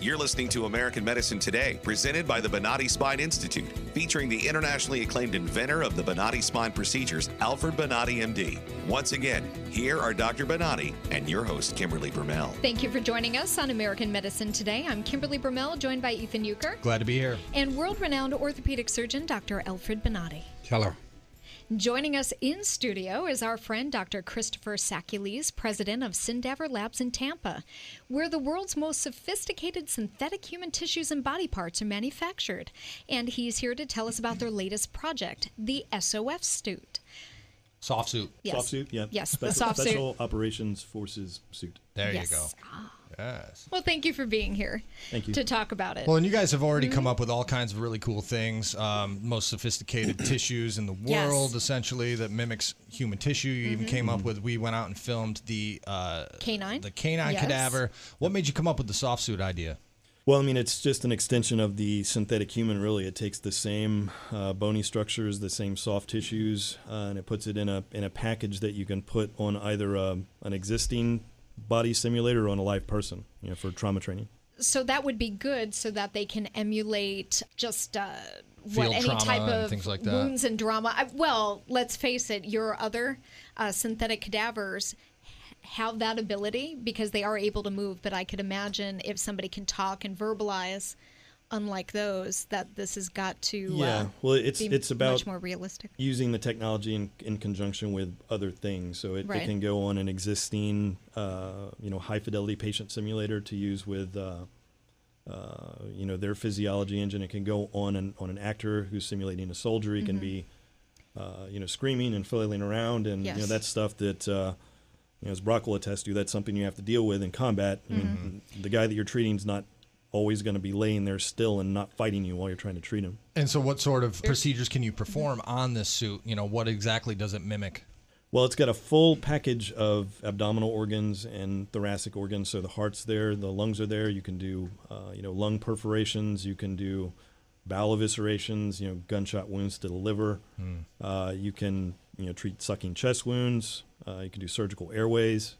You're listening to American Medicine Today, presented by the Bonati Spine Institute, featuring the internationally acclaimed inventor of the Bonati spine procedures, Alfred Bonati, MD. Once again, here are Dr. Bonati and your host, Kimberly Bermel. Thank you for joining us on American Medicine Today. I'm Kimberly Bermel, joined by Ethan Euchre Glad to be here. and world renowned orthopedic surgeon Dr. Alfred Bonati. Hello. Joining us in studio is our friend Dr. Christopher Sakezles, president of SynDaver Labs in Tampa, where the world's most sophisticated synthetic human tissues and body parts are manufactured. And he's here to tell us about their latest project, the SOF suit. Soft suit. Yes. Soft suit, yeah. Yes, the Special, soft suit. Special Operations Forces suit. There Yes. you go. Ah. Yes. Well, thank you for being here Thank you. to talk about it. Well, and you guys have already come up with all kinds of really cool things. Um, most sophisticated tissues in the Yes. world, essentially, that mimics human tissue. You even came up with. We went out and filmed the uh, Canine? the canine Yes. cadaver. What made you come up with the soft suit idea? Well, I mean, it's just an extension of the synthetic human, really. It takes the same uh, bony structures, the same soft tissues, uh, and it puts it in a in a package that you can put on either um an existing body simulator or on a live person, you know, for trauma training. so that would be good so that they can emulate just uh, what any type of things like that. wounds and drama. I, well, let's face it, your other uh, synthetic cadavers have that ability because they are able to move. But I could imagine if somebody can talk and verbalize, unlike those, that this has got to Yeah, uh, well, it's be it's about much more realistic. using the technology in, in conjunction with other things. So it, Right. it can go on an existing, uh, you know, high fidelity patient simulator to use with, uh, uh, you know, their physiology engine. It can go on an on an actor who's simulating a soldier. He Mm-hmm. can be, uh, you know, screaming and flailing around, and you know Yes. that's stuff that. Uh, you know, as Brock will attest to, that's something you have to deal with in combat. Mm-hmm. mean, the guy that you're treating is not always going to be laying there still and not fighting you while you're trying to treat him. And so, what sort of procedures can you perform on this suit? You know, what exactly does it mimic? Well, it's got a full package of abdominal organs and thoracic organs. So the heart's there, the lungs are there. You can do, uh, you know, lung perforations. You can do bowel eviscerations. You know, gunshot wounds to the liver. Uh, you can, you know, treat sucking chest wounds. Uh, you can do surgical airways.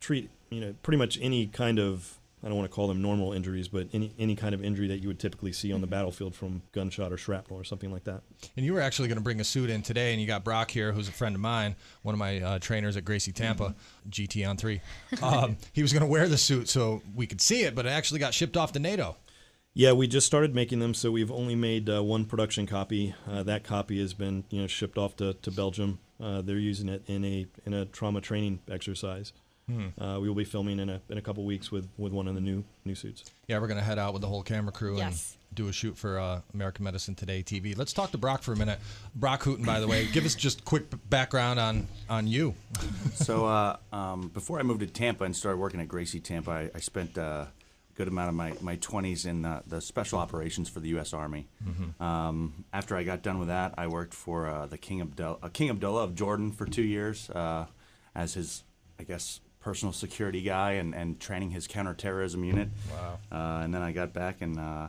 Treat, you know, pretty much any kind of. I don't want to call them normal injuries, but any any kind of injury that you would typically see on the battlefield from gunshot or shrapnel or something like that. And you were actually going to bring a suit in today, and you got Brock here, who's a friend of mine, one of my uh, trainers at Gracie Tampa, GT on three. Um, he was going to wear the suit so we could see it, but it actually got shipped off to NATO. Yeah, we just started making them, so we've only made uh, one production copy. Uh, that copy has been, you know, shipped off to, to Belgium. Uh, they're using it in a in a trauma training exercise. Uh, we will be filming in a in a couple weeks with, with one of the new new suits. Yeah, we're going to head out with the whole camera crew Yes. and do a shoot for uh, American Medicine Today TV. Let's talk to Brock for a minute. Brock Hooten, by the way, give us just quick background on on you. So uh, um, before I moved to Tampa and started working at Gracie Tampa, I, I spent uh, a good amount of my, my 20s in the, the special operations for the U.S. Army. Um, after I got done with that, I worked for uh, the King Abdullah, uh, King Abdullah of Jordan for two years uh, as his, I guess, personal security guy and, and training his counterterrorism unit. Wow. Uh, and then I got back and uh,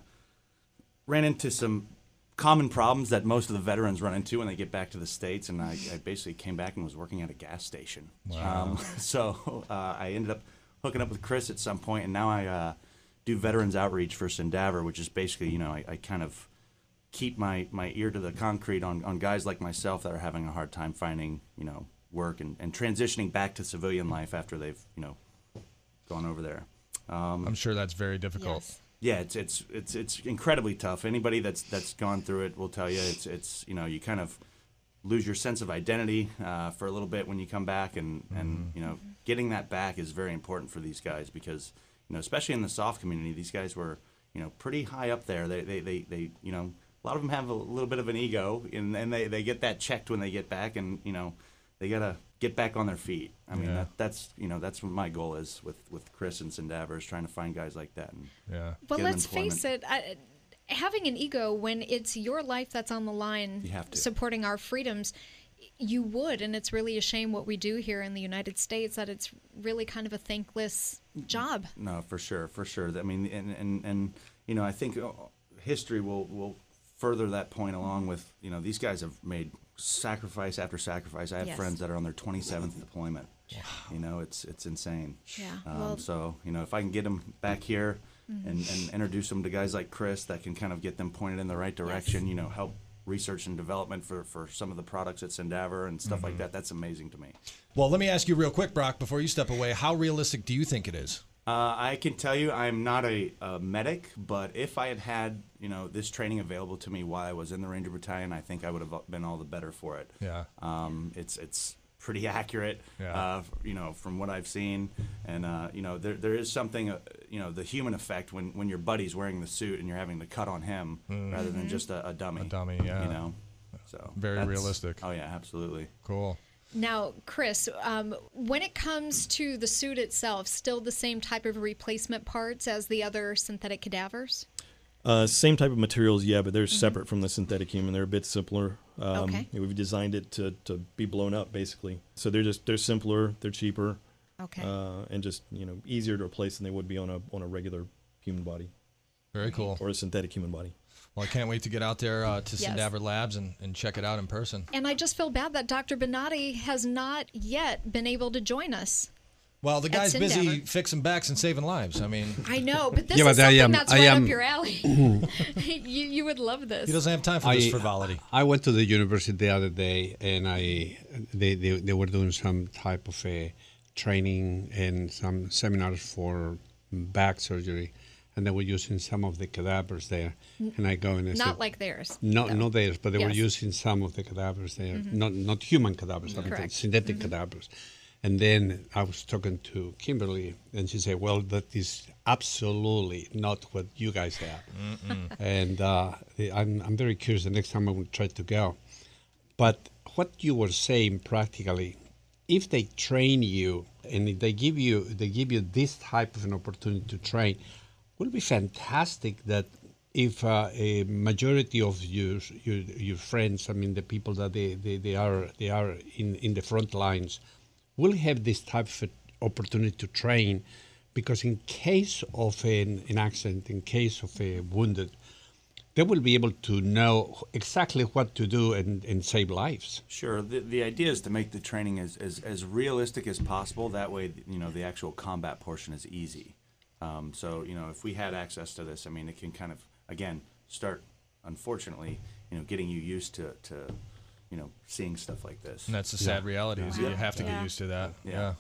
ran into some common problems that most of the veterans run into when they get back to the states, and I, I basically came back and was working at a gas station. Um, so uh, I ended up hooking up with Chris at some point, and now I uh, do veterans outreach for SynDaver, which is basically, you know, I, I kind of keep my, my ear to the concrete on, on guys like myself that are having a hard time finding, you know, work and, and transitioning back to civilian life after they've, you know, gone over there. Um, I'm sure that's very difficult. Yes. yeah, it's it's it's it's incredibly tough. Anybody that's that's gone through it will tell you it's it's you know you kind of lose your sense of identity uh, for a little bit when you come back, and and you know getting that back is very important for these guys because you know especially in the soft community, these guys were you know pretty high up there. They they they, they you know a lot of them have a little bit of an ego, and and they they get that checked when they get back, and you know they gotta get back on their feet. I mean, Yeah. that, that's you know that's what my goal is with with Chris and SynDaver is trying to find guys like that. And Yeah. Well, get 'em let's face it. I, having an ego when it's your life that's on the line, You have to. supporting our freedoms, you would, and it's really a shame what we do here in the United States that it's really kind of a thankless job. No, for sure, for sure. I mean, and and, and you know, I think uh, history will will further that point along with you know these guys have made sacrifice after sacrifice. I have Yes. friends that are on their 27th deployment. You know, it's it's insane. Yeah, Um, well- so you know, if I can get them back here Mhm. and, and introduce them to guys like Chris that can kind of get them pointed in the right direction. You know, help research and development for, for some of the products at SynDaver and stuff like Mhm. that. That's amazing to me. Well, let me ask you real quick, Brock, before you step away. How realistic do you think it is? Uh, I can tell you, I'm not a, a medic, but if I had had you know this training available to me while I was in the Ranger Battalion, I think I would have been all the better for it. Yeah. Um, it's it's pretty accurate. Yeah. Uh, you know, from what I've seen, and uh, you know, there there is something, uh, you know, the human effect when when your buddy's wearing the suit and you're having to cut on him Mm. rather than just a, a dummy. A dummy, yeah. You know, so Very realistic. Oh yeah, absolutely. Cool. Now, Chris, um, when it comes to the suit itself, still the same type of replacement parts as the other synthetic cadavers? Uh, same type of materials, yeah, but they're Mhm. separate from the synthetic human. They're a bit simpler. Um, Okay. We've designed it to, to be blown up, basically. So they're just they're simpler, they're cheaper, Okay. uh, and just you know easier to replace than they would be on a on a regular human body. Very cool. Or a synthetic human body. Well, I can't wait to get out there uh, to Yes. SynDaver Labs and, and check it out in person. And I just feel bad that Dr. Bonati has not yet been able to join us. Well, the guy's busy fixing backs and saving lives. I mean, I know, but this Yeah, is but I something am- that's I right am- up your alley. you, you would love this. he doesn't have time for this frivolity. I went to the university the other day, and I they, they, they were doing some type of a training and some seminars for back surgery, and they were using some of the cadavers there. And I go and I Not said, like theirs. No, No. not theirs, but they were using some of the cadavers there, Mhm. not not human cadavers, I mean, Correct. synthetic Mhm. cadavers. And then I was talking to Kimberly, and she said, "Well, that is absolutely not what you guys have." And uh, I'm, I'm very curious the next time I will try to go. But what you were saying practically, if they train you and they give you they give you this type of an opportunity to train, would be fantastic that if uh, a majority of your, your your friends, I mean the people that they, they, they are they are in, in the front lines, will have this type of opportunity to train because in case of an, an accident, in case of a wounded, they will be able to know exactly what to do and, and save lives. Sure. The, the idea is to make the training as, as, as realistic as possible. That way, you know, the actual combat portion is easy. Um, so, you know, if we had access to this, I mean, it can kind of, again, start, unfortunately, you know, getting you used to, to you know, seeing stuff like this. And that's the sad reality is you have to get used to that. Yeah. Yeah.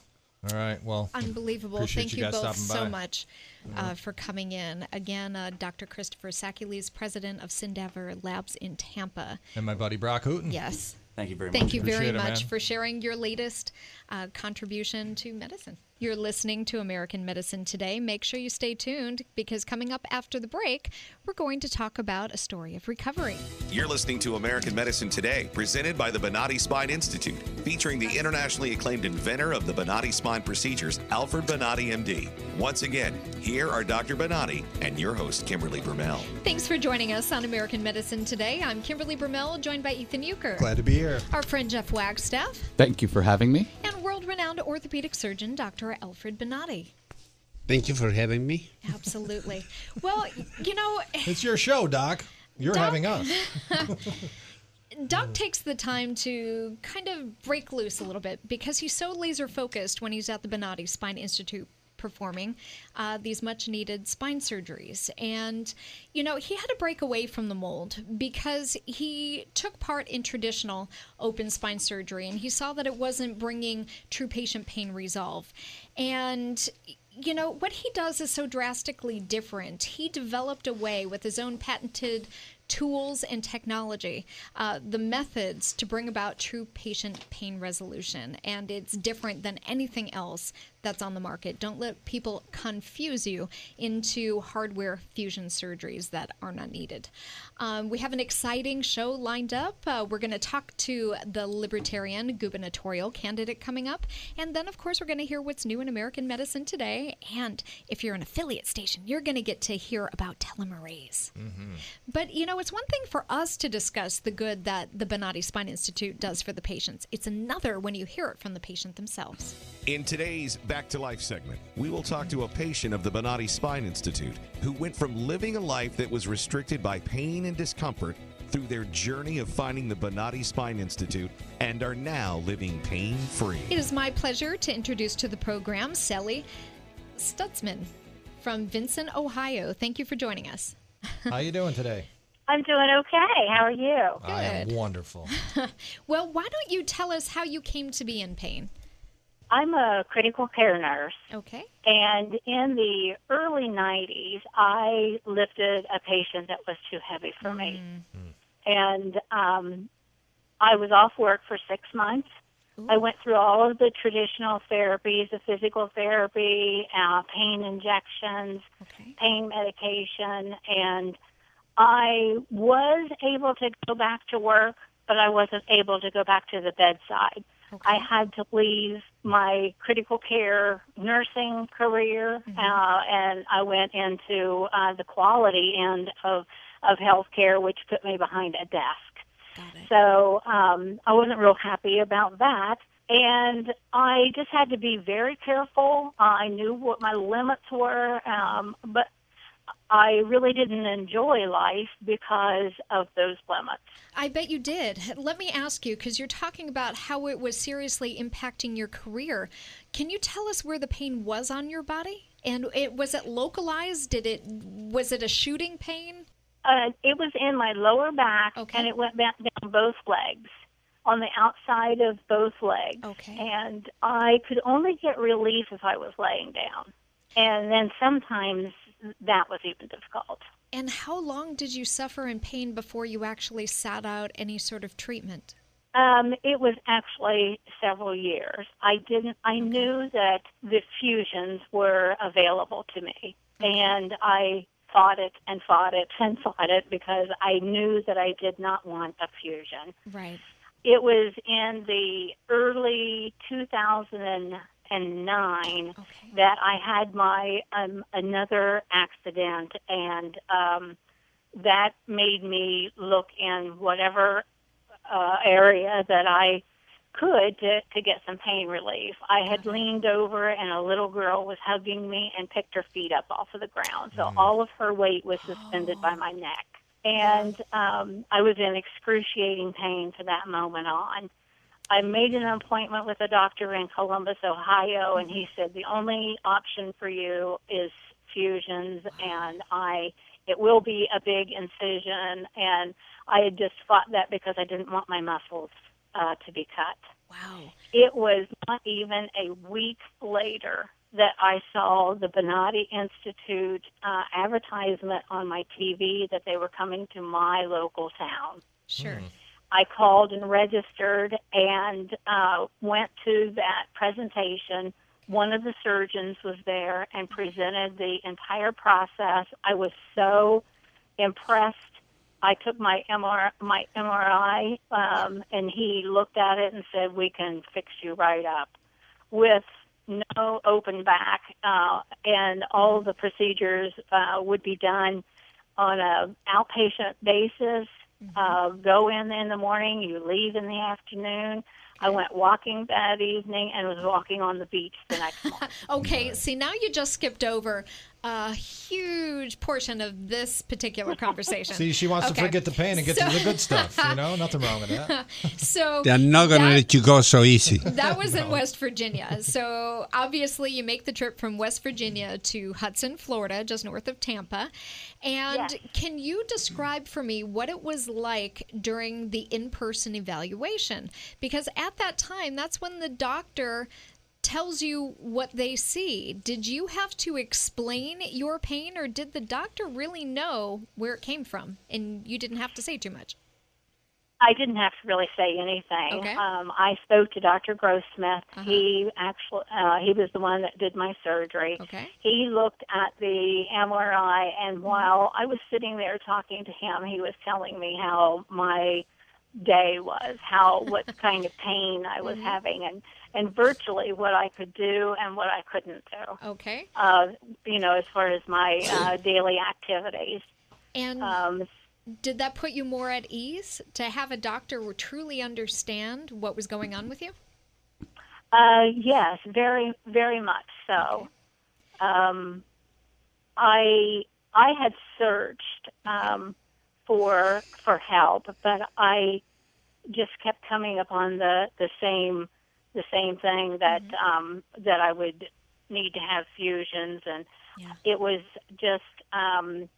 All right. Well, Unbelievable. Thank you you, both so much uh, for coming in. Again, uh, Dr. Christopher Sakezles, president of SynDaver Labs in Tampa. And my buddy Brock Hooten. Yes. Thank you very Thank much. Thank you very Appreciate it, much man. for sharing your latest uh, contribution to medicine. You're listening to American Medicine Today. Make sure you stay tuned because coming up after the break, we're going to talk about a story of recovery. You're listening to American Medicine Today, presented by the Bonati Spine Institute, featuring the internationally acclaimed inventor of the Bonati spine procedures, Alfred Bonati, MD. Once again, here are Dr. Bonati and your host, Kimberly Bermel. Thanks for joining us on American Medicine Today. I'm Kimberly Bermel, joined by Ethan Euchre. Glad to be here. Our friend Jeff Wagstaff Thank you for having me. and world-renowned orthopedic surgeon Dr. Alfred Bonati. Thank you for having me. Absolutely. well, you know, It's your show, Doc. You're Doc- having us. Doc takes the time to kind of break loose a little bit because he's so laser focused when he's at the Bonati Spine Institute performing uh, these much needed spine surgeries. And, you know, he had to break away from the mold because he took part in traditional open spine surgery and he saw that it wasn't bringing true patient pain resolve. And, you know, what he does is so drastically different. He developed a way with his own patented tools and technology, uh, the methods to bring about true patient pain resolution. And it's different than anything else that's on the market. Don't let people confuse you into hardware fusion surgeries that are not needed. Um, we have an exciting show lined up. Uh, we're going to talk to the Libertarian gubernatorial candidate coming up. And then, of course, we're going to hear what's new in American medicine today. And if you're an affiliate station, you're going to get to hear about telomerase. Mm-hmm. But, you know, it's one thing for us to discuss the good that the Bonati Spine Institute does for the patients, it's another when you hear it from the patient themselves. In today's Back to Life segment, we will talk to a patient of the Bonati Spine Institute who went from living a life that was restricted by pain and discomfort through their journey of finding the Bonati Spine Institute and are now living pain free. It is my pleasure to introduce to the program Sally Stutzman from Vincent, Ohio. Thank you for joining us. How are you doing today? I'm doing okay. How are you? I am wonderful. well, why don't you tell us how you came to be in pain? I'm a critical care nurse. Okay. And in the early 90s, I lifted a patient that was too heavy for me. And um, I was off work for six months. I went through all of the traditional therapies, the physical therapy, uh, pain injections, pain medication, and I was able to go back to work, but I wasn't able to go back to the bedside. I had to leave my critical care nursing career, uh, and I went into uh, the quality end of of healthcare, which put me behind a desk. So um, I wasn't real happy about that. And I just had to be very careful. I knew what my limits were, um, but I really didn't enjoy life because of those limits. I bet you did. Let me ask you, because you're talking about how it was seriously impacting your career. Can you tell us where the pain was on your body? And it was it localized? Did it was it a shooting pain? Uh, it was in my lower back, and it went back down both legs, on the outside of both legs. Okay. And I could only get relief if I was laying down. And then sometimes that was even difficult. And how long did you suffer in pain before you actually sat out any sort of treatment? Um, it was actually several years. I didn't. I knew that the fusions were available to me, and I fought it and fought it and fought it because I knew that I did not want a fusion. Right. It was in the early 2009 that I had my um, another accident, and um, that made me look in whatever uh, area that I could to, to get some pain relief. I had leaned over and a little girl was hugging me and picked her feet up off of the ground. So all of her weight was suspended by my neck. And um, I was in excruciating pain from that moment on. I made an appointment with a doctor in Columbus, Ohio, and he said the only option for you is fusions, and I it will be a big incision, and I had just fought that because I didn't want my muscles uh, to be cut. Wow. It was not even a week later that I saw the Bonati Institute uh, advertisement on my TV that they were coming to my local town. Sure. I called and registered and uh, went to that presentation. One of the surgeons was there and presented the entire process. I was so impressed. I took my MR, my MRI, um, and he looked at it and said, "We can fix you right up," with no open back, uh, and all the procedures uh, would be done on a outpatient basis. Uh, go in in the morning, you leave in the afternoon. I went walking that evening and was walking on the beach the next morning. Okay, see, now you just skipped over a huge portion of this particular conversation. See, she wants Okay. to forget the pain and get to the good stuff. You know, nothing wrong with that. so They're not going to let you go so easy. That was in West Virginia. So obviously, you make the trip from West Virginia to Hudson, Florida, just north of Tampa. And can you describe for me what it was like during the in person evaluation? Because at that time, that's when the doctor tells you what they see. Did you have to explain your pain, or did the doctor really know where it came from and you didn't have to say too much? I didn't have to really say anything. Okay. Um, I spoke to Dr. Grossmith. Uh-huh. He actually uh, he was the one that did my surgery. Okay. He looked at the MRI, and while I was sitting there talking to him, he was telling me how my day was, how what kind of pain I was having, and and virtually what I could do and what I couldn't do. Okay. Uh, you know, as far as my uh, daily activities. And Um, did that put you more at ease to have a doctor truly understand what was going on with you? Uh, yes, very, very much so. Um, I I had searched um, for for help, but I just kept coming upon the the same the same thing that um, that I would need to have fusions, and yeah. it was just. Um,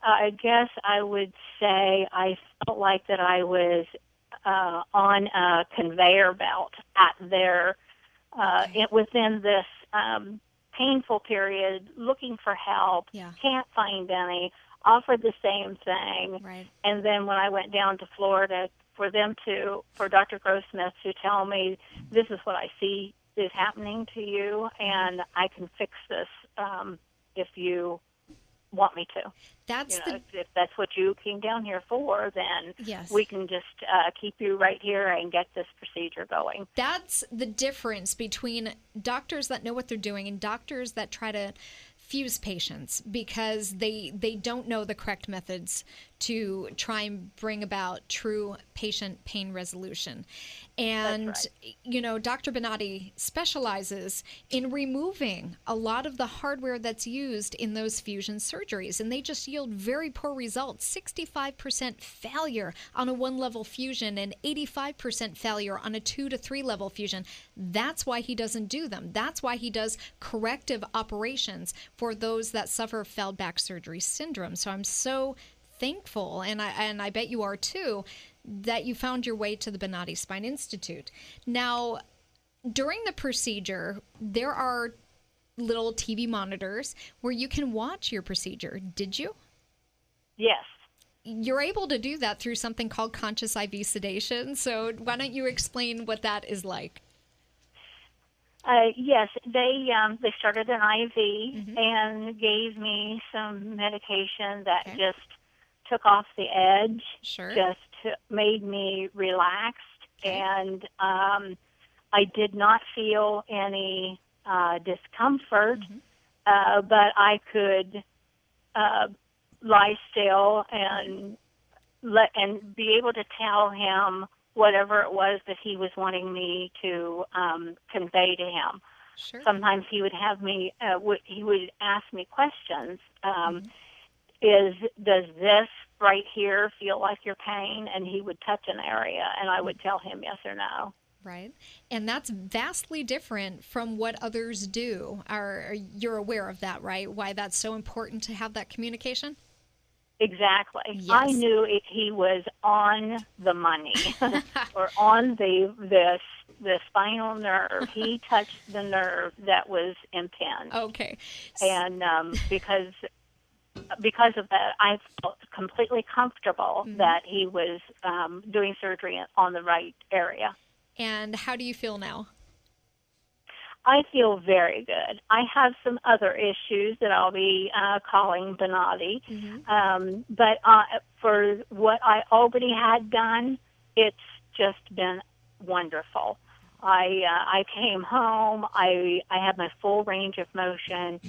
I guess I would say I felt like that I was uh, on a conveyor belt at their uh, it, within this um, painful period, looking for help, Yeah. can't find any, offered the same thing, Right. and then when I went down to Florida for them to for Dr. Grossmith to tell me this is what I see is happening to you, and I can fix this um, if you want me to. That's you know, the if, if that's what you came down here for, then Yes. we can just uh, keep you right here and get this procedure going. That's the difference between doctors that know what they're doing and doctors that try to fuse patients because they they don't know the correct methods to try and bring about true patient pain resolution. And you know, Dr. Bonati specializes in removing a lot of the hardware that's used in those fusion surgeries and they just yield very poor results. 65% failure on a one level fusion and 85% failure on a 2 to 3 level fusion. That's why he doesn't do them. That's why he does corrective operations for those that suffer failed back surgery syndrome. So I'm so thankful and I and I bet you are too that you found your way to the Bonati Spine Institute. Now, during the procedure, there are little TV monitors where you can watch your procedure. Did you? Yes. You're able to do that through something called conscious IV sedation. So, why don't you explain what that is like? Uh, yes, they um, they started an IV and gave me some medication that just took off the edge. Sure. Just made me relaxed, and um, I did not feel any uh, discomfort, uh, but I could uh, lie still and let and be able to tell him whatever it was that he was wanting me to um, convey to him. Sure. Sometimes he would have me. Uh, w- he would ask me questions. Um, Is does this right here feel like your pain? And he would touch an area, and I would tell him yes or no. Right. And that's vastly different from what others do. Are, you're aware of that, right? Why that's so important to have that communication? Exactly. I knew it, he was on the money, or on the the the spinal nerve. He touched the nerve that was impinged. Okay. And um, because because of that, I felt completely comfortable that he was um, doing surgery on the right area. And how do you feel now? I feel very good. I have some other issues that I'll be uh, calling Bonati, um, but uh, for what I already had done, it's just been wonderful. I uh, I came home. I I have my full range of motion.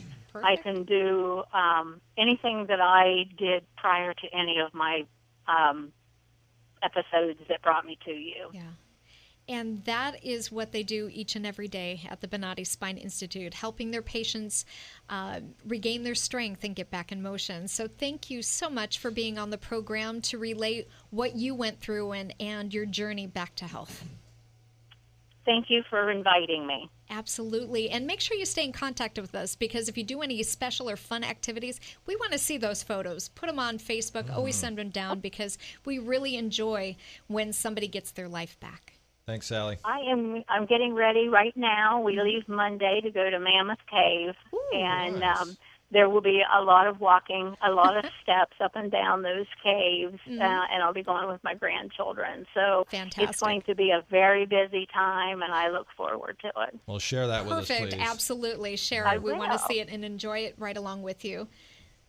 I can do um, anything that I did prior to any of my um, episodes that brought me to you. Yeah. And that is what they do each and every day at the Bonati Spine Institute, helping their patients uh, regain their strength and get back in motion. So, thank you so much for being on the program to relate what you went through and, and your journey back to health. Thank you for inviting me. Absolutely. And make sure you stay in contact with us because if you do any special or fun activities, we want to see those photos. Put them on Facebook. Always send them down because we really enjoy when somebody gets their life back. Thanks, Sally. I am. I'm getting ready right now. We leave Monday to go to Mammoth Cave, and nice. um, there will be a lot of walking, a lot of steps up and down those caves, Mhm. uh, and I'll be going with my grandchildren. So it's going to be a very busy time, and I look forward to it. Well, share that with us, Perfect. please. Absolutely. Share it. We want to see it and enjoy it right along with you.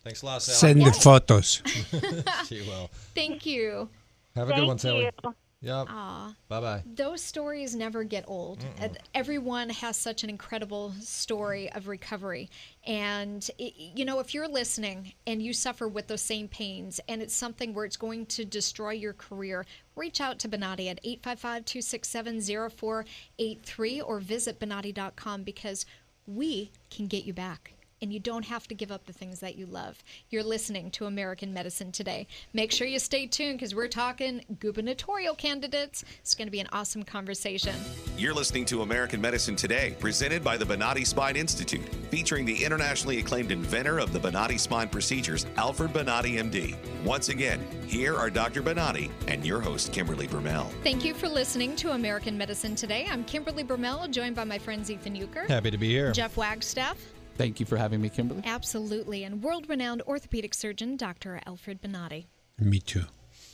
Thanks a lot, Sally. Send the photos. she will. Thank you. Have a good one, Sally. you. Yep. Aw. Bye bye. Those stories never get old. And Everyone has such an incredible story of recovery. And, i you know, if you're listening and you suffer with those same pains and it's something where it's going to destroy your career, reach out to Bonati at 855 267 0483 or visit Bonati.com because we can get you back. And you don't have to give up the things that you love. You're listening to American Medicine today. Make sure you stay tuned because we're talking gubernatorial candidates. It's going to be an awesome conversation. You're listening to American Medicine Today, presented by the Bonati Spine Institute, featuring the internationally acclaimed inventor of the Bonati spine procedures, Alfred Bonati, MD. Once again, here are Dr. Bonati and your host, Kimberly Brumell. Thank you for listening to American Medicine Today. I'm Kimberly Brumell, joined by my friends Ethan Euchre, Happy to be here. Jeff Wagstaff, Thank you for having me, Kimberly. absolutely, and world renowned orthopedic surgeon Dr. Alfred Bonati. Me too.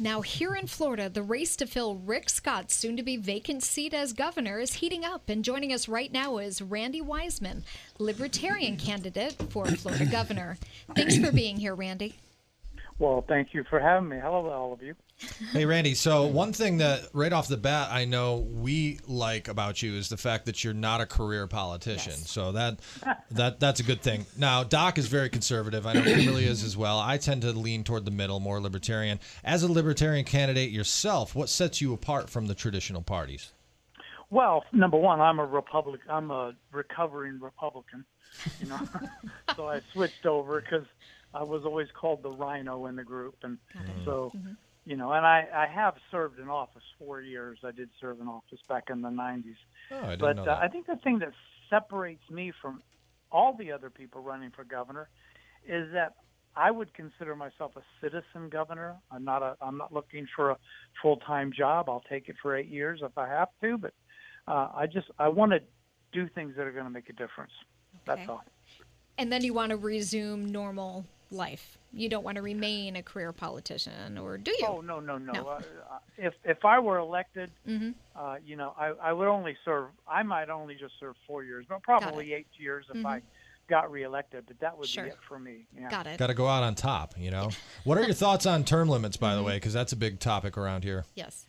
Now, here in Florida, the race to fill Rick Scott's soon to be vacant seat as governor is heating up. And joining us right now is Randy Wiseman, Libertarian candidate for Florida governor. Thanks for being here, Randy. Well, thank you for having me. Hello, all of you. Hey, Randy. So, one thing that right off the bat I know we like about you is the fact that you're not a career politician. So that that that's a good thing. Now, Doc is very conservative. I know Kimberly is as well. I tend to lean toward the middle, more libertarian. As a libertarian candidate yourself, what sets you apart from the traditional parties? Well, number one, I'm a Republic. I'm a recovering Republican. You know, so I switched over because I was always called the RINO in the group, and so mm-hmm. You know, and I I have served in office four years. I did serve in office back in the '90s. Oh, I didn't but know uh, that. I think the thing that separates me from all the other people running for governor is that I would consider myself a citizen governor. I'm not a I'm not looking for a full time job. I'll take it for eight years if I have to, but uh, I just I want to do things that are going to make a difference. That's Okay. all. And then you want to resume normal life. You don't want to remain a career politician, or do you? Oh no no no! No. Uh, uh, if if I were elected, Mm-hmm. uh, you know, I, I would only serve. I might only just serve four years, but probably eight years if I got reelected. But that would Mm-hmm. Sure. be it for me. Yeah. Got it. Got to go out on top, you know. What are your thoughts on term limits, by the way? Because that's a big topic around here. Yes.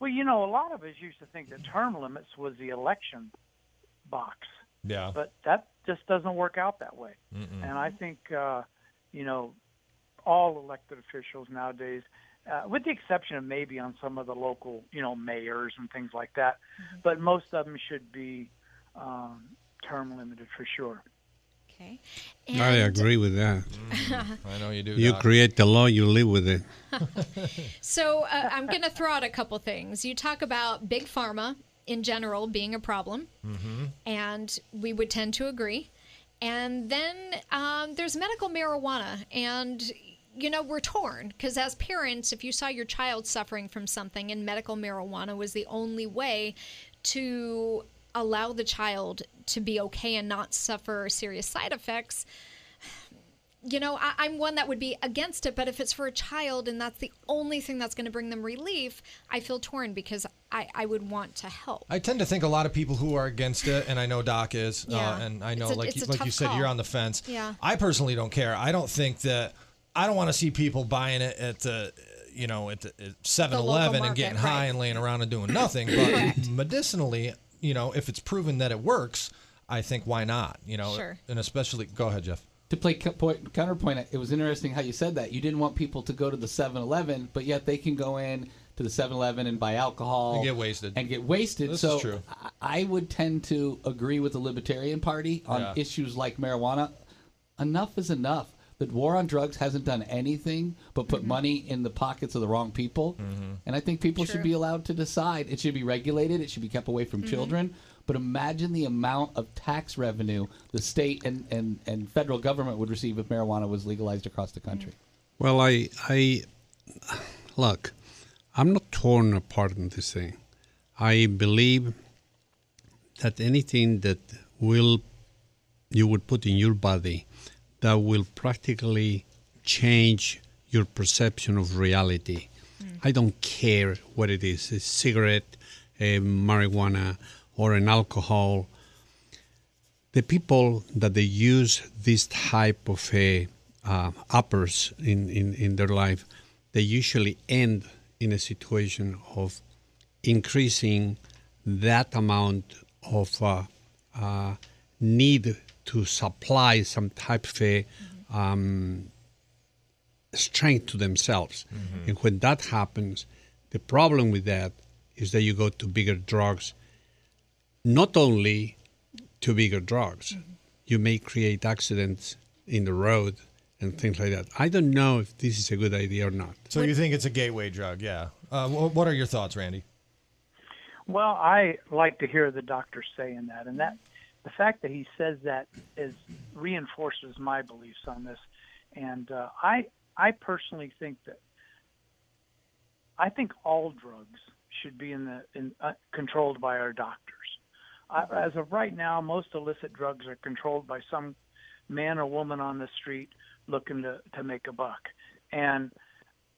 Well, you know, a lot of us used to think that term limits was the election box, Yeah. but that just doesn't work out that way. Mm-mm. And I think, uh, you know, all elected officials nowadays, uh, with the exception of maybe on some of the local, you know, mayors and things like that, but most of them should be um, term limited for sure. Okay. I agree with that. I know you do. You Doc. create the law, you live with it. So uh, I'm going to throw out a couple things. You talk about big pharma in general being a problem, Mm-hmm. and we would tend to agree. And then um, there's medical marijuana, and you know we're torn because as parents, if you saw your child suffering from something, and medical marijuana was the only way to allow the child to be okay and not suffer serious side effects, you know, I, I'm one that would be against it, but if it's for a child and that's the only thing that's going to bring them relief, I feel torn because I, I would want to help. I tend to think a lot of people who are against it, and I know Doc is, Yeah. uh, and I know, a- like you, like you said, call. you're on the fence. Yeah. I personally don't care. I don't think that I don't want to see people buying it at the, you know, at the at 7-Eleven and getting market, high and laying around and doing nothing. But medicinally, you know, if it's proven that it works, I think why not? You know, Sure. and especially go ahead, Jeff. To play counterpoint, it was interesting how you said that. You didn't want people to go to the 7-Eleven, but yet they can go in to the 7-Eleven and buy alcohol And get wasted. and get wasted. This so is true. I I would tend to agree with the Libertarian Party on Yeah. issues like marijuana. Enough is enough. The war on drugs hasn't done anything but put money in the pockets of the wrong people. Mm-hmm. And I think people True. should be allowed to decide. It should be regulated. It should be kept away from children. But imagine the amount of tax revenue the state and, and, and federal government would receive if marijuana was legalized across the country. Mm. Well, I, I look. I'm not torn apart in this thing. I believe that anything that will you would put in your body that will practically change your perception of reality. Mm. I don't care what it is, a cigarette, a marijuana, or an alcohol. The people that they use this type of a, uh, uppers in, in, in their life, they usually end in a situation of increasing that amount of uh, uh, need to supply some type of a, um, strength to themselves. And when that happens, the problem with that is that you go to bigger drugs, not only to bigger drugs, you may create accidents in the road and things like that. I don't know if this is a good idea or not. So you think it's a gateway drug? Yeah. Uh, what are your thoughts, Randy? Well, I like to hear the doctor saying that, and that the fact that he says that is reinforces my beliefs on this. And uh, I, I personally think that I think all drugs should be in the in uh, controlled by our doctors. As of right now, most illicit drugs are controlled by some man or woman on the street looking to to make a buck, and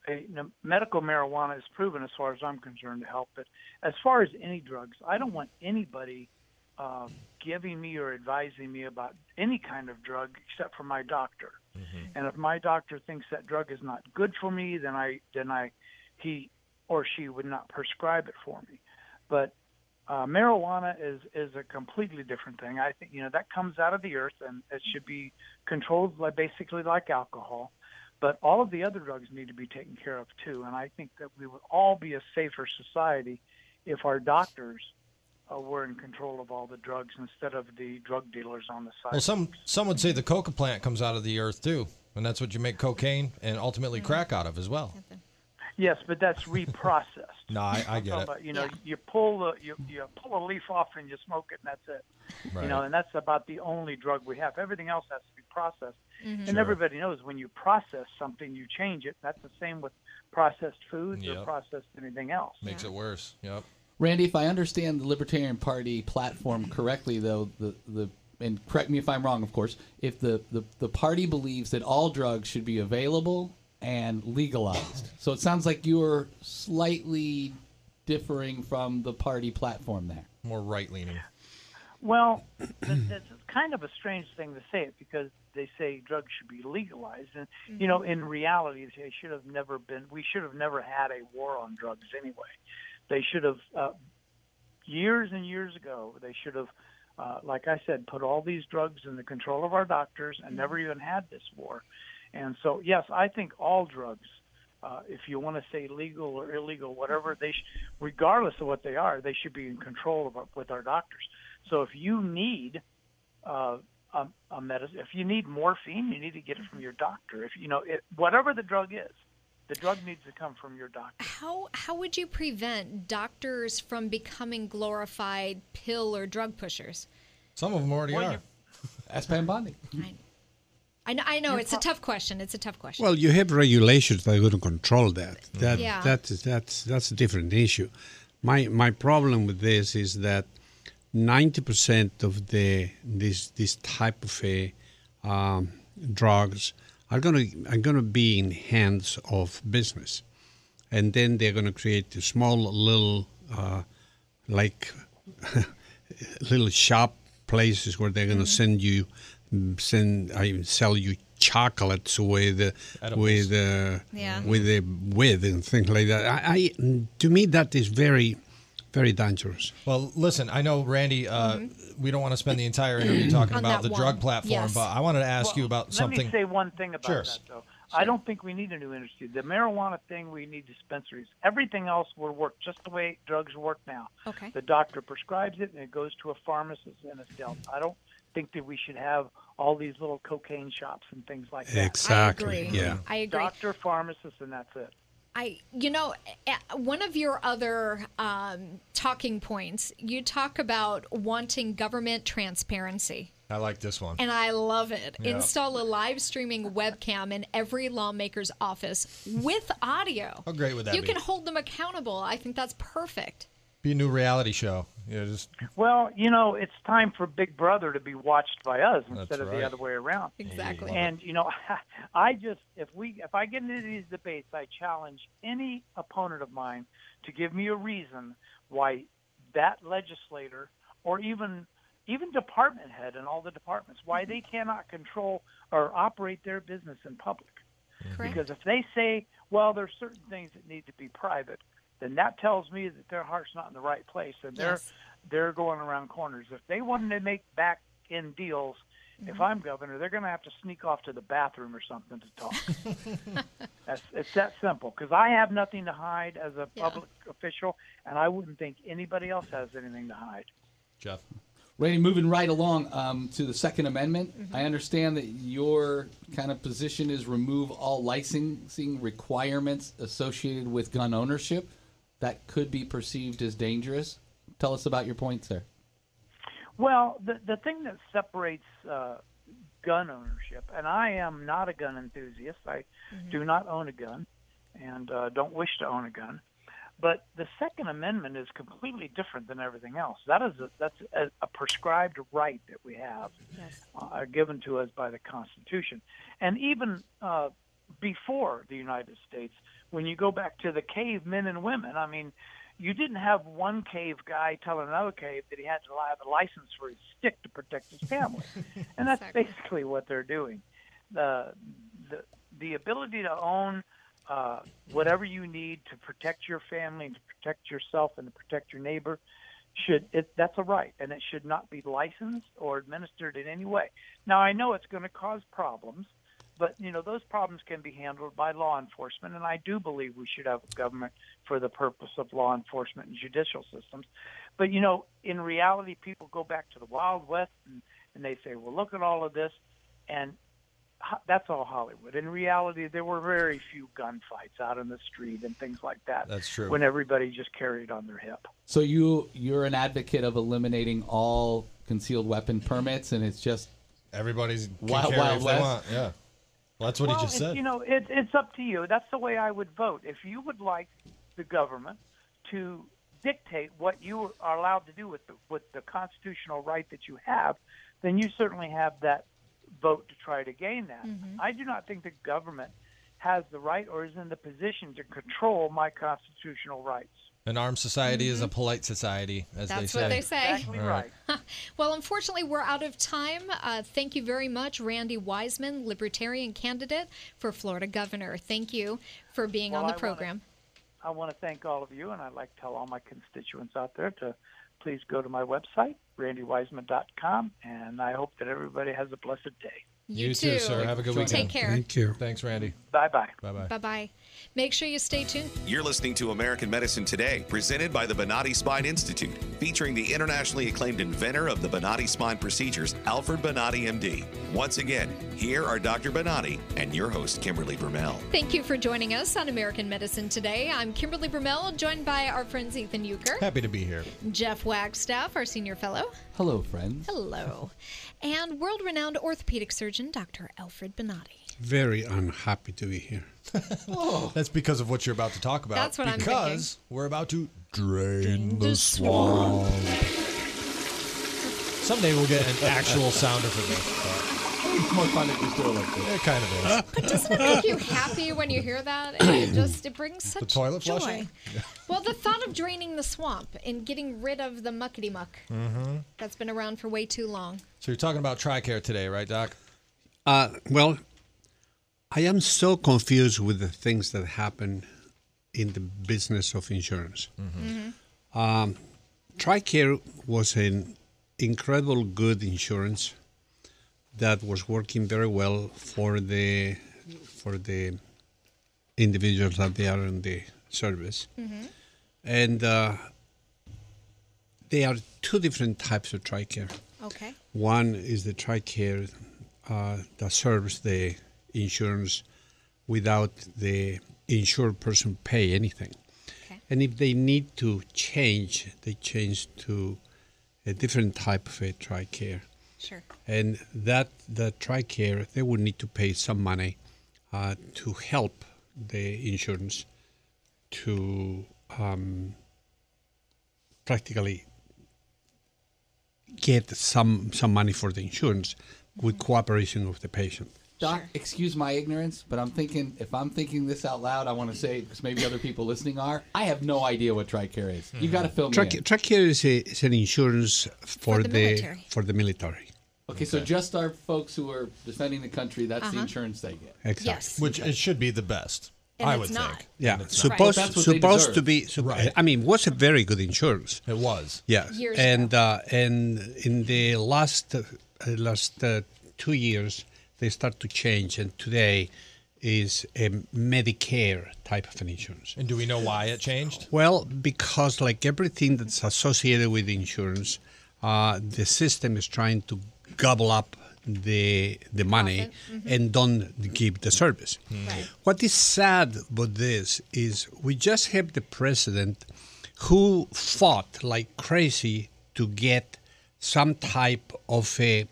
a, you know, medical marijuana is proven, as far as I'm concerned, to help. But as far as any drugs, I don't want anybody uh, giving me or advising me about any kind of drug except for my doctor. And if my doctor thinks that drug is not good for me, then I then I he or she would not prescribe it for me. But uh, marijuana is is a completely different thing. I think you know that comes out of the earth and it should be controlled like basically like alcohol. But all of the other drugs need to be taken care of too. And I think that we would all be a safer society if our doctors uh, were in control of all the drugs instead of the drug dealers on the side. Well, some some would say the coca plant comes out of the earth too, and that's what you make cocaine and ultimately crack out of as well. Yes, but that's reprocessed. No, I, I get it. about, you know, you pull the you, you pull a leaf off and you smoke it, and that's it. Right. You know, and that's about the only drug we have. Everything else has to be processed. Mhm. And Sure. everybody knows when you process something, you change it. That's the same with processed foods or processed anything else. Makes it worse. Yep. Randy, if I understand the Libertarian Party platform correctly, though, the the and correct me if I'm wrong, of course, if the, the, the party believes that all drugs should be available and legalized. So it sounds like you're slightly differing from the party platform there. More right leaning. Well, it's kind of a strange thing to say it because they say drugs should be legalized, and you know, in reality, they should have never been. We should have never had a war on drugs anyway. They should have uh, years and years ago. They should have, uh, like I said, put all these drugs in the control of our doctors and never even had this war. And so, yes, I think all drugs uh, if you want to say legal or illegal, whatever they, sh- regardless of what they are, they should be in control of our, with our doctors. So if you need uh, a, a medicine, if you need morphine, you need to get it from your doctor. If you know it, whatever the drug is, the drug needs to come from your doctor. How how would you prevent doctors from becoming glorified pill or drug pushers? Some of them already Well, are. you- Ask Pam Bondi. I know, I know it's a tough question. It's a tough question. Well, you have regulations that are going to control that. That Yeah. that is that's that's a different issue. My my problem with this is that ninety percent of the this this type of a, um, drugs are going to are going to be in hands of business, and then they're going to create a small little uh, like little shop places where they're going to send you send I sell you chocolates with uh, Edibles. with uh, Yeah. with the with and things like that. I, I to me that is very very dangerous. Well, listen, I know Randy. Uh, We don't want to spend the entire interview talking about that the drug platform, yes. but I wanted to ask you about Let something. Let me say one thing about Sure. that, though. I don't think we need a new industry. The marijuana thing, we need dispensaries. Everything else will work just the way drugs work now. Okay. The doctor prescribes it, and it goes to a pharmacist, and it's dealt. I don't think that we should have all these little cocaine shops and things like that. Exactly. agree. Yeah. I agree. Doctor, pharmacist, and that's it. I, you know, eh, one of your other um, talking points, you talk about wanting government transparency. I like this one. And I love it. Yeah. Install a live streaming webcam in every lawmaker's office with audio. How great would that you be? can hold them accountable. I think that's perfect. Be a new reality show. Yeah, just Well, you know, it's time for Big Brother to be watched by us That's instead of right. the other way around. Exactly. And you know, I just if we if I get into these debates, I challenge any opponent of mine to give me a reason why that legislator or even even department head in all the departments why they mm-hmm. cannot control or operate their business in public. Mm-hmm. Correct. Because if they say, well, there's certain things that need to be private, then that tells me that their heart's not in the right place and they're Yes. they're going around corners. If they wanted to make back end deals, if I'm governor, they're going to have to sneak off to the bathroom or something to talk. That's, it's that simple. Because I have nothing to hide as a public official, and I wouldn't think anybody else has anything to hide. Jeff. Randy, moving right along um, to the Second Amendment, I understand that your kind of position is remove all licensing requirements associated with gun ownership that could be perceived as dangerous. Tell us about your points there. Well, the the thing that separates uh, gun ownership, and I am not a gun enthusiast. I do not own a gun, and uh, don't wish to own a gun. But the Second Amendment is completely different than everything else. That is a, that's a, a prescribed right that we have, uh, given to us by the Constitution, and even uh, before the United States, when you go back to the cave men and women, I mean, you didn't have one cave guy telling another cave that he had to have a license for his stick to protect his family, and that's basically what they're doing. The the the ability to own uh, whatever you need to protect your family and to protect yourself and to protect your neighbor should it that's a right and it should not be licensed or administered in any way. Now I know it's going to cause problems, but you know those problems can be handled by law enforcement and I do believe we should have a government for the purpose of law enforcement and judicial systems. But you know, in reality people go back to the Wild West and, and they say, "Well, look at all of this." And that's all Hollywood. In reality, there were very few gunfights out in the street and things like that. That's true. When everybody just carried on their hip. So you you're an advocate of eliminating all concealed weapon permits, and it's just everybody's can wild, carry wild west. they want. Yeah. Well, that's what well, he just it's- said. You know, it, it's up to you. That's the way I would vote. If you would like the government to dictate what you are allowed to do with the, with the constitutional right that you have, then you certainly have that vote to try to gain that. Mm-hmm. I do not think the government has the right or is in the position to control my constitutional rights. An armed society is a polite society, as Mm-hmm. That's they say. That's what they say. Exactly All right. Well, unfortunately, we're out of time. Uh, thank you very much, Randy Wiseman, Libertarian candidate for Florida governor. Thank you for being Well, on the I wanna- program. I want to thank all of you, and I'd like to tell all my constituents out there to please go to my website, randywiseman.com, and I hope that everybody has a blessed day. You too, too. sir. Have a good Take weekend. care. Thank you. Thanks, Randy. Bye bye. Bye bye. Bye bye. Make sure you stay tuned. You're listening to American Medicine Today, presented by the Bonati Spine Institute, featuring the internationally acclaimed inventor of the Bonati Spine procedures, Alfred Bonati, MD. Once again, here are Dr. Bonati and your host, Kimberly Brumell. Thank you for joining us on American Medicine Today. I'm Kimberly Brumell, joined by our friends Ethan Euchre, Happy to be here. Jeff Wagstaff, our senior fellow. hello, friends. Hello. And world renowned orthopedic surgeon, Dr. Alfred Bonati. Very unhappy to be here. That's because of what you're about to talk about. That's what I'm because we're about to drain the swamp. Someday we'll get an actual sounder for this. It's more fun if you still like this. It kind of is. But doesn't it make you happy when you hear that? It just it brings such The toilet joy. flushing? Well, the thought of draining the swamp and getting rid of the muckety muck Mm-hmm. that's been around for way too long. So you're talking about TRICARE today, right, Doc? Uh, well, I am so confused with the things that happen in the business of insurance. Um, TRICARE was an incredible good insurance that was working very well for the for the individuals that they are in the service, and uh, there are two different types of TRICARE. Okay. One is the TRICARE uh, that serves the insurance without the insured person pay anything. And if they need to change, they change to a different type of a TRICARE. Sure. And that the TRICARE, they would need to pay some money uh, to help the insurance to um, practically get some some money for the insurance with cooperation of the patient. Doc, excuse my ignorance, but I'm thinking if I'm thinking this out loud, I want to say because maybe other people listening are. I have no idea what TRICARE is. You've got to fill me Trac- in. Tracare is, a, is an insurance for, the the, military. for the military. Okay, so just our folks who are defending the country, that's the Uh-huh. insurance they get. Exactly. Which it should be the best. And I would not. think. Yeah, And it's not. supposed That's supposed to be. sup- Right. I mean, was a very good insurance. It was. Yeah, Years and uh, and in the last uh, last uh, two years, they start to change, and today is a Medicare type of an insurance. And do we know why it changed? Well, because like everything that's associated with insurance, uh, the system is trying to gobble up the the money and don't give the service. What is sad about this is we just have the president who fought like crazy to get some type of a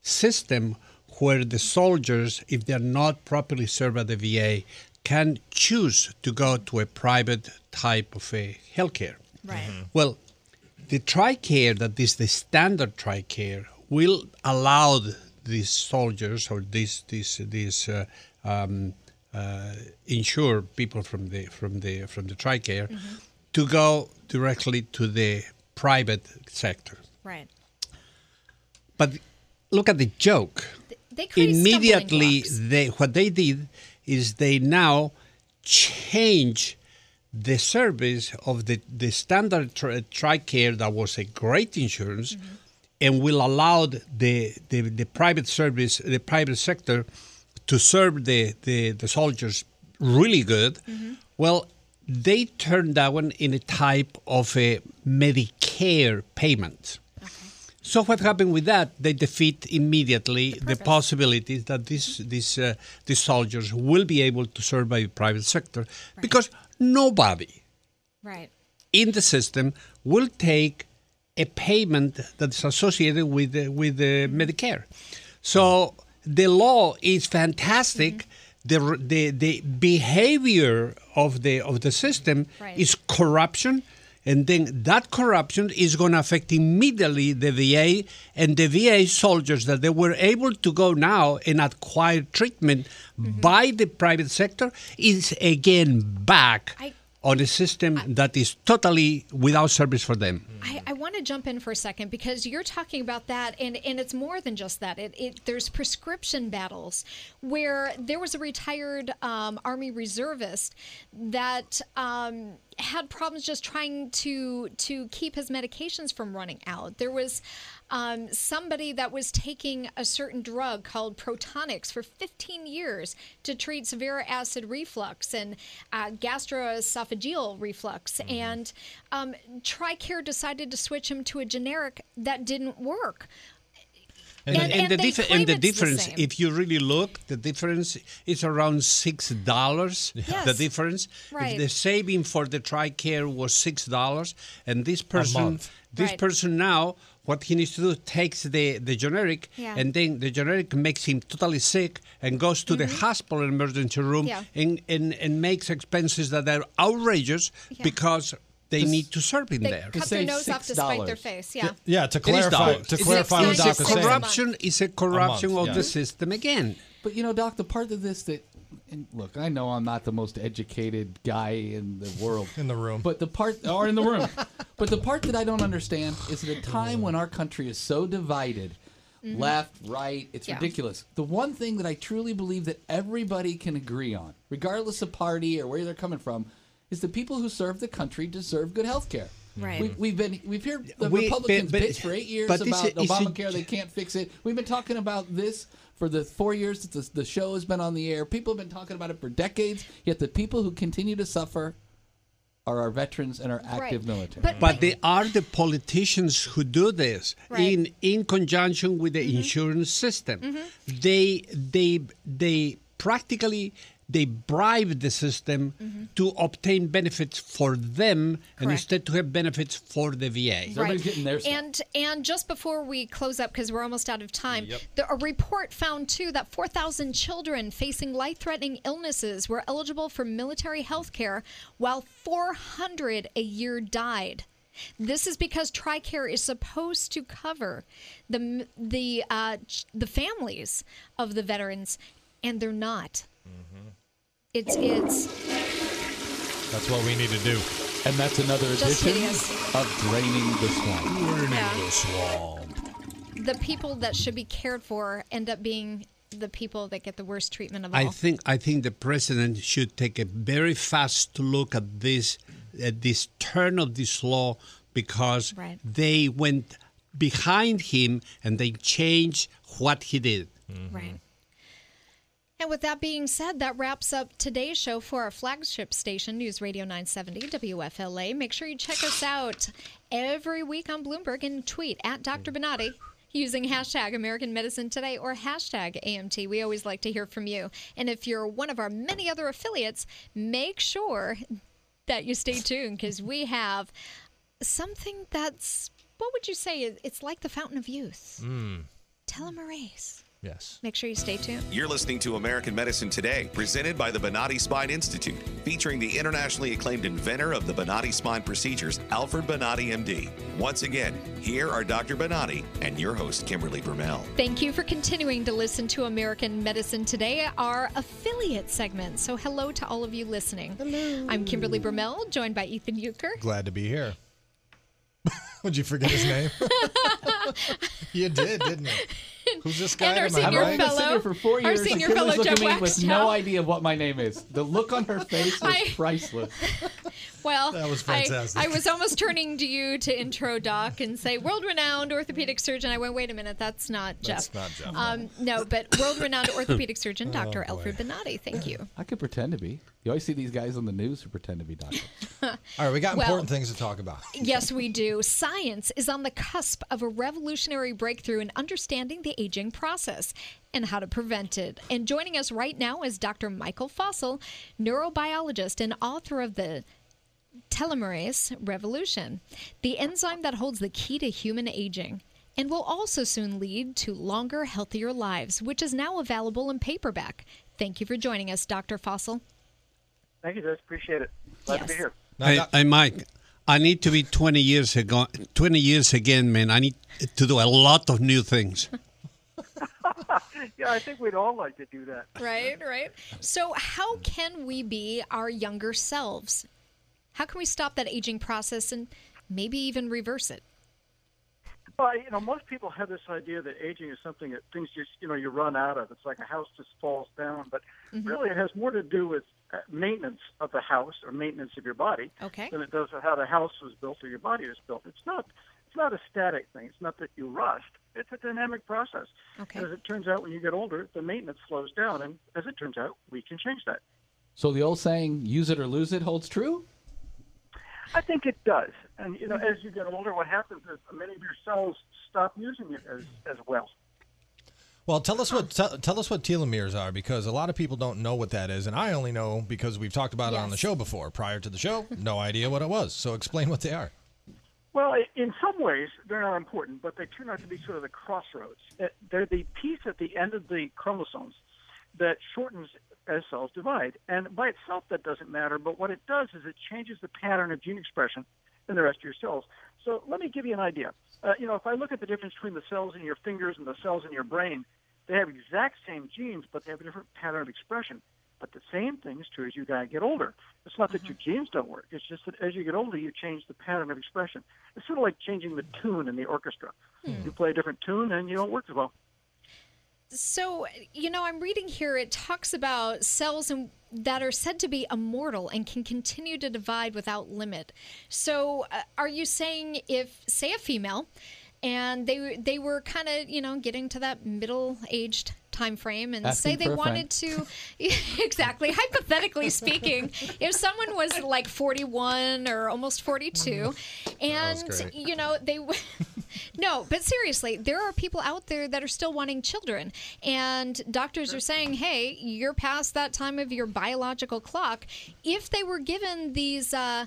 system where the soldiers, if they're not properly served by the VA, can choose to go to a private type of a healthcare. Right. Well, the TRICARE, that is the standard TRICARE, will allow these soldiers or these these these uh, um, uh, insure people from the from the from the TRICARE to go directly to the private sector. Right. But look at the joke. They Immediately, they what they did is they now change the service of the the standard tri- TRICARE that was a great insurance, and will allow the, the the private service, the private sector, to serve the the, the soldiers really good. Well, they turned that one in a type of a Medicare payment. So what happened with that? They defeat immediately the, possibilities that these these uh, these soldiers will be able to serve by the private sector because nobody Right. in the system will take a payment that's associated with the, with the Medicare. So the law is fantastic. The, the the behavior of the of the system Right. is corruption, and then that corruption is going to affect immediately the VA and the VA soldiers that they were able to go now and acquire treatment by the private sector is again back on a system that is totally without service for them. I, I want to jump in for a second because you're talking about that, and, and it's more than just that. It, it there's prescription battles where there was a retired um, Army reservist that um, had problems just trying to to keep his medications from running out. There was um, somebody that was taking a certain drug called Protonix for 15 years to treat severe acid reflux and uh, gastroesophageal reflux. And um, TRICARE decided to switch him to a generic that didn't work. And, And- and and the, dif- and the it's the difference, if you really look, the difference is around six dollars. Yes. The difference. Right. If the saving for the TRICARE was six dollars, and this person, this Right. person now, what he needs to do takes the the generic, Yeah. and then the generic makes him totally sick and goes to the hospital emergency room Mm-hmm. Yeah. and, and and makes expenses that are outrageous because they Just- need to serve him They there. cut their nose off to spite their face. Yeah. Yeah, to clarify, to It's clarify what it's Doc a corruption is a corruption month, of yeah. the system again. But you know, Doc, the part of this that, and look, I know I'm not the most educated guy in the world in the room, but the part or in the room, but the part that I don't understand is at a time when our country is so divided, Mhm. left, right, it's Yeah. ridiculous. The one thing that I truly believe that everybody can agree on, regardless of party or where they're coming from, is the people who serve the country deserve good health care. Right. We, we've been we've heard the We- Republicans but- but- bitch for eight years about is- is it- Obamacare. They can't fix it. We've been talking about this for the four years that the, the show has been on the air. People have been talking about it for decades. Yet the people who continue to suffer are our veterans and our active military. But, they are the politicians who do this Right. Mm-hmm. in in conjunction with the insurance system. They they they practically they bribe the system Mm-hmm. to obtain benefits for them and instead to have benefits for the VA. Right. And and just before we close up, because we're almost out of time, the, a report found too that 4,000 children facing life-threatening illnesses were eligible for military health care, while 400 a year died. This is because TRICARE is supposed to cover the the uh, ch- the families of the veterans, and they're not. It's it's That's what we need to do. And that's another Just edition hideous. of draining the swamp. Yeah. the people that should be cared for end up being the people that get the worst treatment of all. I think I think the president should take a very fast look at this at this turn of this law because Right. they went behind him and they changed what he did. Right. And with that being said, that wraps up today's show for our flagship station, News Radio 970 WFLA. Make sure you check us out every week on Bloomberg and tweet at Dr. Bonati using hashtag American Medicine Today or hashtag AMT. We always like to hear from you. And if you're one of our many other affiliates, make sure that you stay tuned because we have something that's, what would you say? It's like the fountain of youth. Mm. Telomerase. Yes. Make sure you stay tuned. You're listening to American Medicine Today, presented by the Bonati Spine Institute, featuring the internationally acclaimed inventor of the Bonati spine procedures, Alfred Bonati, MD. Once again, here are Dr. Bonati and your host, Kimberly Bermel. Thank you for continuing to listen to American Medicine Today, our affiliate segment. So, hello to all of you listening. Hello. I'm Kimberly Bermel, joined by Ethan Euchre. Glad to be here. Would you forget his name? you did, didn't you? Who's this guy? And our to my senior right? fellow- I've been for four our years. and senior fellow, looking Jeff at me with no idea what my name is. The look on her face was I- priceless. Well, That was I- fantastic. I, was almost turning to you to intro Doc and say world renowned orthopedic surgeon. I went, wait a minute, that's not Jeff. That's not Jeff. Um, no, but world renowned orthopedic surgeon, Oh, Dr. boy. Alfred Bonati. Thank you. I could pretend to be. You always see these guys on the news who pretend to be doctors. All right, we got Well- important things to talk about. Yes, we do. Science is on the cusp of a revolutionary breakthrough in understanding the aging process and how to prevent it. And joining us right now is Dr. Michael Fossel, neurobiologist and author of the telomerase revolution, the enzyme that holds the key to human aging. And will also soon lead to longer, healthier lives, which is now available in paperback. Thank you for joining us, Dr. Fossel. Thank you, Jess. Appreciate it. Glad to be here. Hey, hey, Mike, I need to be 20 years ago, 20 years again, man. I need to do a lot of new things. yeah, I think we'd all like to do that. Right, right. So, how can we be our younger selves? How can we stop that aging process and maybe even reverse it? Well, you know, most people have this idea that aging is something that things just, you know, you run out of. It's like a house just falls down. But Mhm. really, it has more to do with uh, maintenance of the house or maintenance of your body Okay. than it does with how the house was built or your body was built. It's not. It's not a static thing. It's not that you rust. It's a dynamic process. Okay. And as it turns out, when you get older, the maintenance slows down, and as it turns out, we can change that. So the old saying, use it or lose it, holds true? I think it does. And you know, mm-hmm. as you get older, what happens is many of your cells stop using it as as well. Well, tell us what tell, tell us what telomeres are because a lot of people don't know what that is, and I only know because we've talked about it on the show before. Prior to the show, no idea what it was. So explain what they are. Well, in some ways, they're not important, but they turn out to be sort of the crossroads. They're the piece at the end of the chromosomes that shortens as cells divide. And by itself, that doesn't matter, but what it does is it changes the pattern of gene expression in the rest of your cells. So let me give you an idea. Uh, you know, if I look at the difference between the cells in your fingers and the cells in your brain, they have exact same genes, but they have a different pattern of expression. But the same thing is true as you guys get older. It's not that your genes don't work. It's just that as you get older, you change the pattern of expression. It's sort of like changing the tune in the orchestra. You play a different tune, and you don't work as well. So, you know, I'm reading here, it talks about cells in, that are said to be immortal and can continue to divide without limit. So, uh, are you saying if, say, a female, and they they were kind of you know getting to that middle aged time frame and say they wanted to exactly. Hypothetically speaking if someone was like 41 or almost 42 and you know they no but seriously there are people out there that are still wanting children and doctors are saying hey you're past that time of your biological clock. If they were given these uh,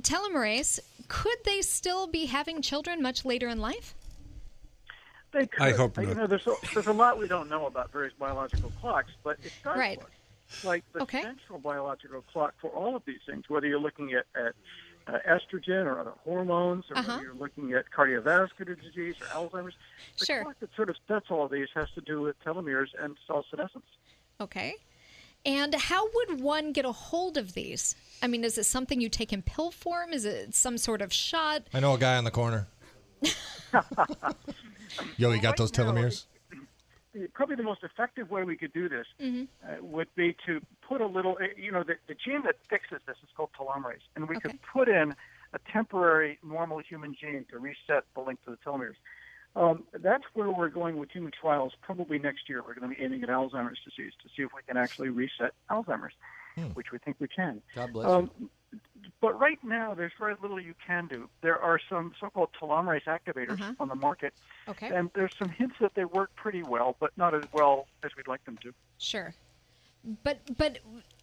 telomerase could they still be having children much later in life They could. I hope Uh, You not. know, there's a, there's a lot we don't know about various biological clocks, but it does Right. work. Like the central biological clock for all of these things, whether you're looking at, at uh, estrogen or other hormones, or Uh-huh. whether you're looking at cardiovascular disease or Alzheimer's. The Sure. clock that sort of sets all of these has to do with telomeres and cell senescence. Okay. And how would one get a hold of these? I mean, is it something you take in pill form? Is it some sort of shot? I know a guy on the corner. Yo, you got those telomeres? Probably the most effective way we could do this Mm-hmm. uh, would be to put a little, uh, you know, the, the gene that fixes this is called telomerase, and we could put in a temporary normal human gene to reset the length of the telomeres. Um, that's where we're going with human trials. Probably next year, we're going to be aiming at Alzheimer's disease to see if we can actually reset Alzheimer's, which we think we can. God bless Um, but right now, there's very little you can do. There are some so-called telomerase activators Uh-huh. on the market, Okay. and there's some hints that they work pretty well, but not as well as we'd like them to. Sure. But but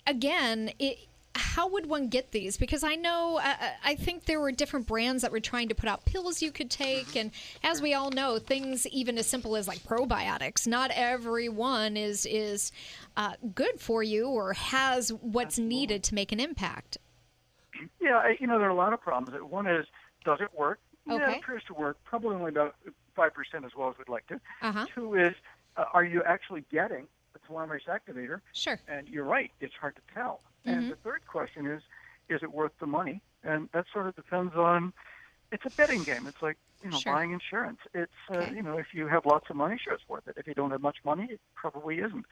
again, it, how would one get these? Because I know I, I think there were different brands that were trying to put out pills you could take, and as we all know, things even as simple as like probiotics. Not every one is is uh, good for you or has what's needed to make an impact. Yeah, I- you know, there are a lot of problems. One is, does it work? Yeah, it appears to work. Probably only about five percent as well as we'd like to. Uh-huh. Two is, uh, are you actually getting the telomerase activator? Sure. And you're right, it's hard to tell. And the third question is, is it worth the money? And that sort of depends on. It's a betting game. It's like you know Sure. buying insurance. It's uh, you know if you have lots of money, sure it's worth it. If you don't have much money, it probably isn't.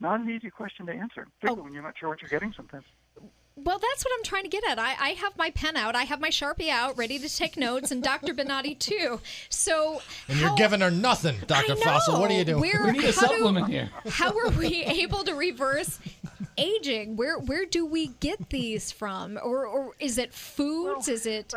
Not an easy question to answer, particularly when you're not sure what you're getting sometimes. Well, that's what I'm trying to get at. I, I have my pen out, I have my Sharpie out, ready to take notes, and Dr. Bonati too. So, And you're giving her nothing, Dr. Fossel. What are you doing? Where, We need a how do- supplement here. How are we able to reverse aging? Where where do we get these from? Or or is it foods? is it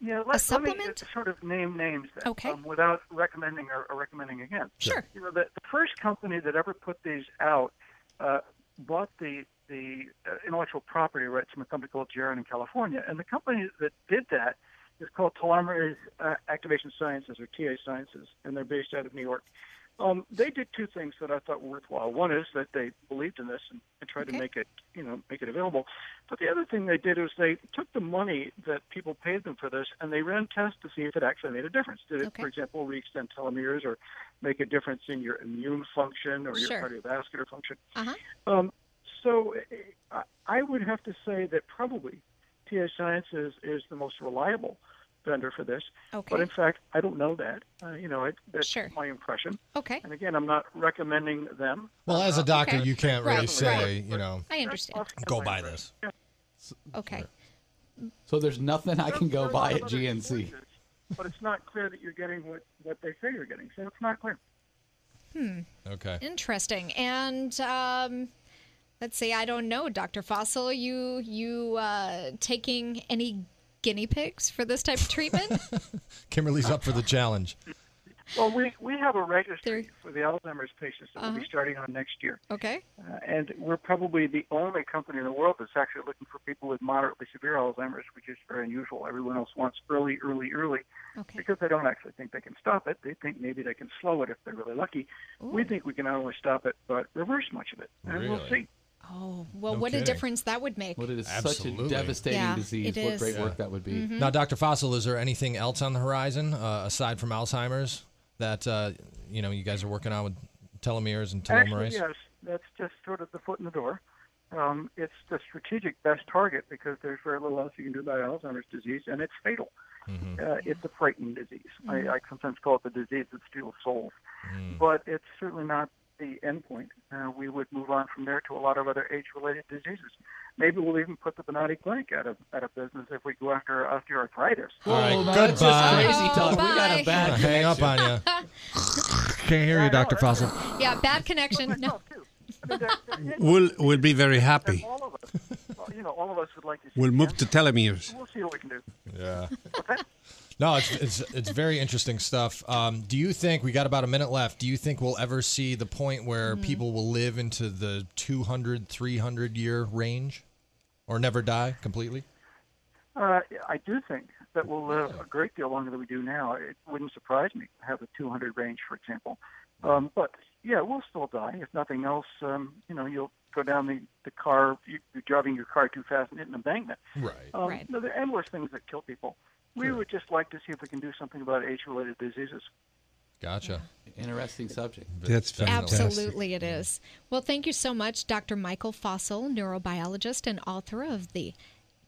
Yeah, let, a let me supplement? sort of name names then, Okay. um, without recommending or, or recommending again. Sure. You know, the, the first company that ever put these out uh, bought the the uh, intellectual property rights from a company called Geron in California, and the company that did that is called Telomerase uh, Activation Sciences or TA Sciences, and they're based out of New York. Um, they did two things that I thought were worthwhile. One is that they believed in this and, and tried to make it, you know, make it available. But the other thing they did was they took the money that people paid them for this and they ran tests to see if it actually made a difference. Did it, Okay. for example, re-extend telomeres or make a difference in your immune function or Sure. your cardiovascular function? Uh-huh. Um, so uh, I would have to say that probably TA Sciences is the most reliable vendor for this. Okay. But in fact, I don't know that. Uh, you know, it, that's Sure. my impression. Okay. And again, I'm not recommending them. Well, as a doctor, Okay. you can't really say, right. you know, I understand. go buy this. Okay. So there's nothing I can go There buy at GNC. choices, But it's not clear that you're getting what, what they say you're getting. So it's not clear. Hmm. Okay. Interesting. And um, let's see. I don't know, Dr. Fossel. You you uh, taking any guinea pigs for this type of treatment? Kimberly's up for the challenge. Well, we, we have a registry for the Alzheimer's patients that we'll Uh-huh. be starting on next year. okay. Uh, and we're probably the only company in the world that's actually looking for people with moderately severe Alzheimer's, which is very unusual. Everyone else wants early, early, early Okay. because they don't actually think they can stop it. They think maybe they can slow it if they're really lucky. We think we can not only stop it, but reverse much of it. And we'll see. Oh, well, what a difference that would make. What it is Absolutely. such a devastating Yeah, disease. it What is. great Yeah. work that would be. Mhm. Now, Dr. Fossel, is there anything else on the horizon uh, aside from Alzheimer's that uh, you know you guys are working on with telomeres and telomerase? Actually, yes, that's just sort of the foot in the door. Um, it's the strategic best target because there's very little else you can do about Alzheimer's disease, and it's fatal. Mm-hmm. Uh, it's a frightening disease. Mhm. I, I sometimes call it the disease that steals souls. Mm. But it's certainly not the end point. Uh, we would move on from there to a lot of other age-related diseases. Maybe we'll even put the Bonati Clinic out of out of business if we go after osteoarthritis. All right, Whoa, now that's just goodbye. crazy talk. We got a bad Hang up on connection. you. Can't hear you, Dr. Fossel. Yeah, bad connection. No. I mean, there- there- We'll, we'll be very happy. all of us, well, you know, all of us would like to see We'll move end. to telomeres. We'll see what we can do. Yeah. No, it's it's it's very interesting stuff. Um, do you think we got about a minute left? Do you think we'll ever see the point where people will live into the 200, 300 year range, or never die completely? Uh, I do think that we'll live a great deal longer than we do now. It wouldn't surprise me to have the 200 range, for example. Um, but yeah, we'll still die. If nothing else, um, you know, you'll go down the the car, you, you're driving your car too fast and hitting an embankment. Right. Um, Right. No, there are endless things that kill people. We would just like to see if we can do something about age-related diseases. Gotcha. Interesting subject. That's fantastic. Absolutely, it is. Well, thank you so much, Dr. Michael Fossel, neurobiologist and author of the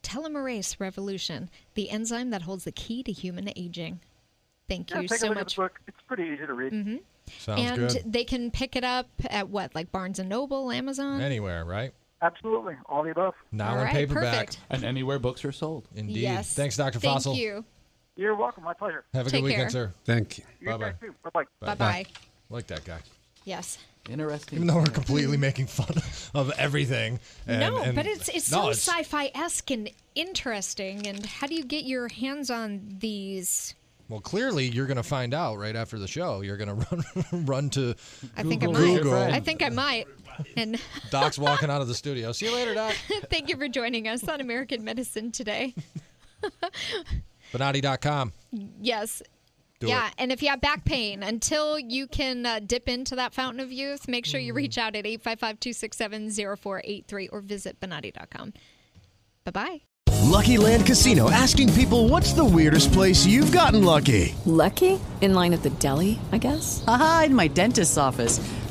telomerase revolution, the enzyme that holds the key to human aging. Thank Yeah, you take so a look much. at the book. It's pretty easy to read. hmm Sounds and good. they can pick it up at what, like Barnes and Noble, Amazon? Anywhere, right? Absolutely, all the above. Now All in right, paperback. perfect. And anywhere books are sold. Indeed. Yes. Thanks, Dr. Fossel. Thank you. You're welcome. My pleasure. Have a Take good weekend, sir. Thank you. You Bye-bye. Bye-bye. Bye-bye. Like that guy. Yes. Interesting. Even though we're completely making fun of everything. And, no, and- but it's it's no, so it's- sci-fi esque and interesting. And how do you get your hands on these? Well, clearly you're going to find out right after the show. You're going to run run to I think I might. Google. I think I might. And Doc's walking out of the studio. See you later, Doc. thank you for joining us on American Medicine today. Bonati.com. Yes. Do yeah, it. and if you have back pain, until you can uh, dip into that fountain of youth, make sure you Mm. reach out at 855 267 0483 or visit Bonati.com. Bye bye. Lucky Land Casino asking people what's the weirdest place you've gotten lucky? Lucky? In line at the deli, I guess? Aha, in my dentist's office.